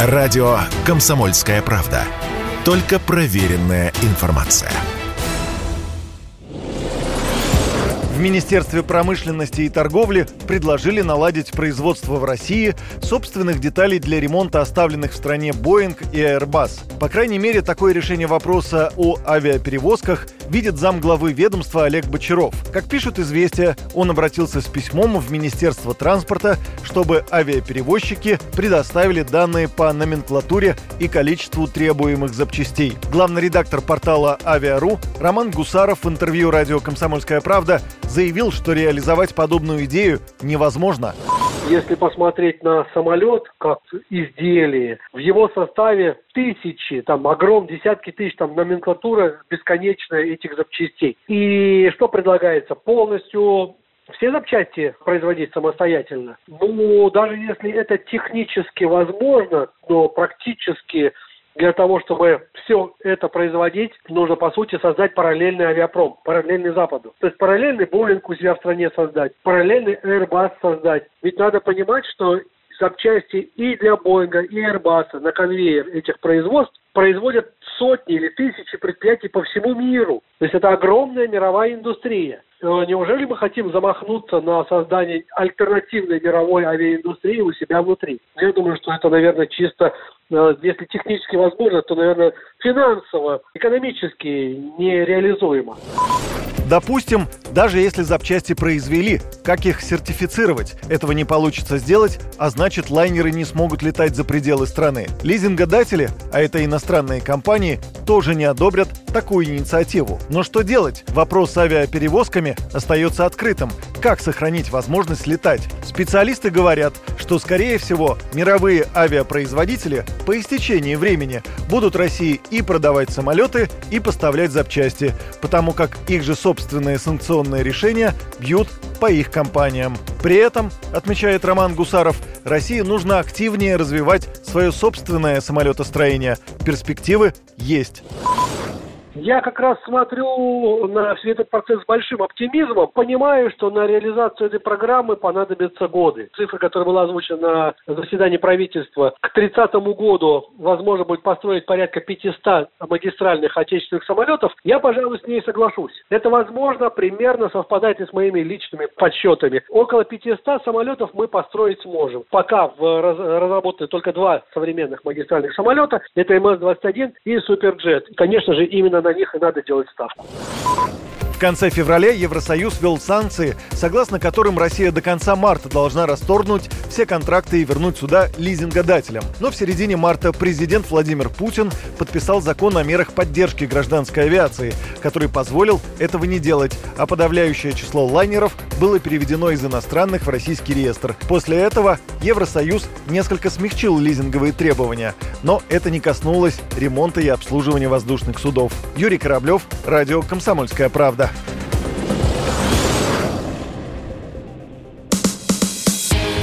Радио «Комсомольская правда». Только проверенная информация. В Министерстве промышленности и торговли предложили наладить производство в России собственных деталей для ремонта оставленных в стране Boeing и Airbus. По крайней мере, такое решение вопроса о авиаперевозках видит замглавы ведомства Олег Бочаров. Как пишут «Известия», он обратился с письмом в Министерство транспорта, чтобы авиаперевозчики предоставили данные по номенклатуре и количеству требуемых запчастей. Главный редактор портала «Авиару» Роман Гусаров в интервью радио «Комсомольская правда» заявил, что реализовать подобную идею невозможно. Если посмотреть на самолет как изделие, в его составе тысячи, там огром, десятки тысяч, там номенклатура бесконечная этих запчастей. И что предлагается? Полностью все запчасти производить самостоятельно. Ну, даже если это технически возможно, но практически для того, чтобы все это производить, нужно, по сути, создать параллельный авиапром, параллельный Западу. То есть параллельный Боулинг у себя в стране создать, параллельный Airbus создать. Ведь надо понимать, что запчасти и для Боинга, и Airbus на конвейер этих производств производят сотни или тысячи предприятий по всему миру. То есть это огромная мировая индустрия. Э, неужели мы хотим замахнуться на создание альтернативной мировой авиаиндустрии у себя внутри? Я думаю, что это, наверное, чисто, э, если технически возможно, то, наверное, финансово, экономически нереализуемо. Допустим, даже если запчасти произвели, как их сертифицировать? Этого не получится сделать, а значит лайнеры не смогут летать за пределы страны. Лизингодатели, а это иностранные компании, тоже не одобрят такую инициативу. Но что делать? Вопрос с авиаперевозками остается открытым. Как сохранить возможность летать? Специалисты говорят, что, скорее всего, мировые авиапроизводители по истечении времени будут России и продавать самолеты, и поставлять запчасти, потому как их же собственные санкционные решения бьют по их компаниям. При этом, отмечает Роман Гусаров, России нужно активнее развивать свое собственное самолетостроение. Перспективы есть. Я как раз смотрю на все этот процесс с большим оптимизмом, понимаю, что на реализацию этой программы понадобятся годы. Цифра, которая была озвучена на заседании правительства, к 30 году возможно будет построить порядка 500 магистральных отечественных самолетов, я, пожалуй, с ней соглашусь. Это, возможно, примерно совпадает и с моими личными подсчетами. Около 500 самолетов мы построить сможем. Пока разработаны только два современных магистральных самолета, это МС-21 и Суперджет. Конечно же, именно на них и надо делать ставку. В конце февраля Евросоюз ввел санкции, согласно которым Россия до конца марта должна расторгнуть все контракты и вернуть сюда лизингодателям. Но в середине марта президент Владимир Путин подписал закон о мерах поддержки гражданской авиации, который позволил этого не делать, а подавляющее число лайнеров было переведено из иностранных в российский реестр. После этого Евросоюз несколько смягчил лизинговые требования, но это не коснулось ремонта и обслуживания воздушных судов. Юрий Кораблев, радио «Комсомольская правда».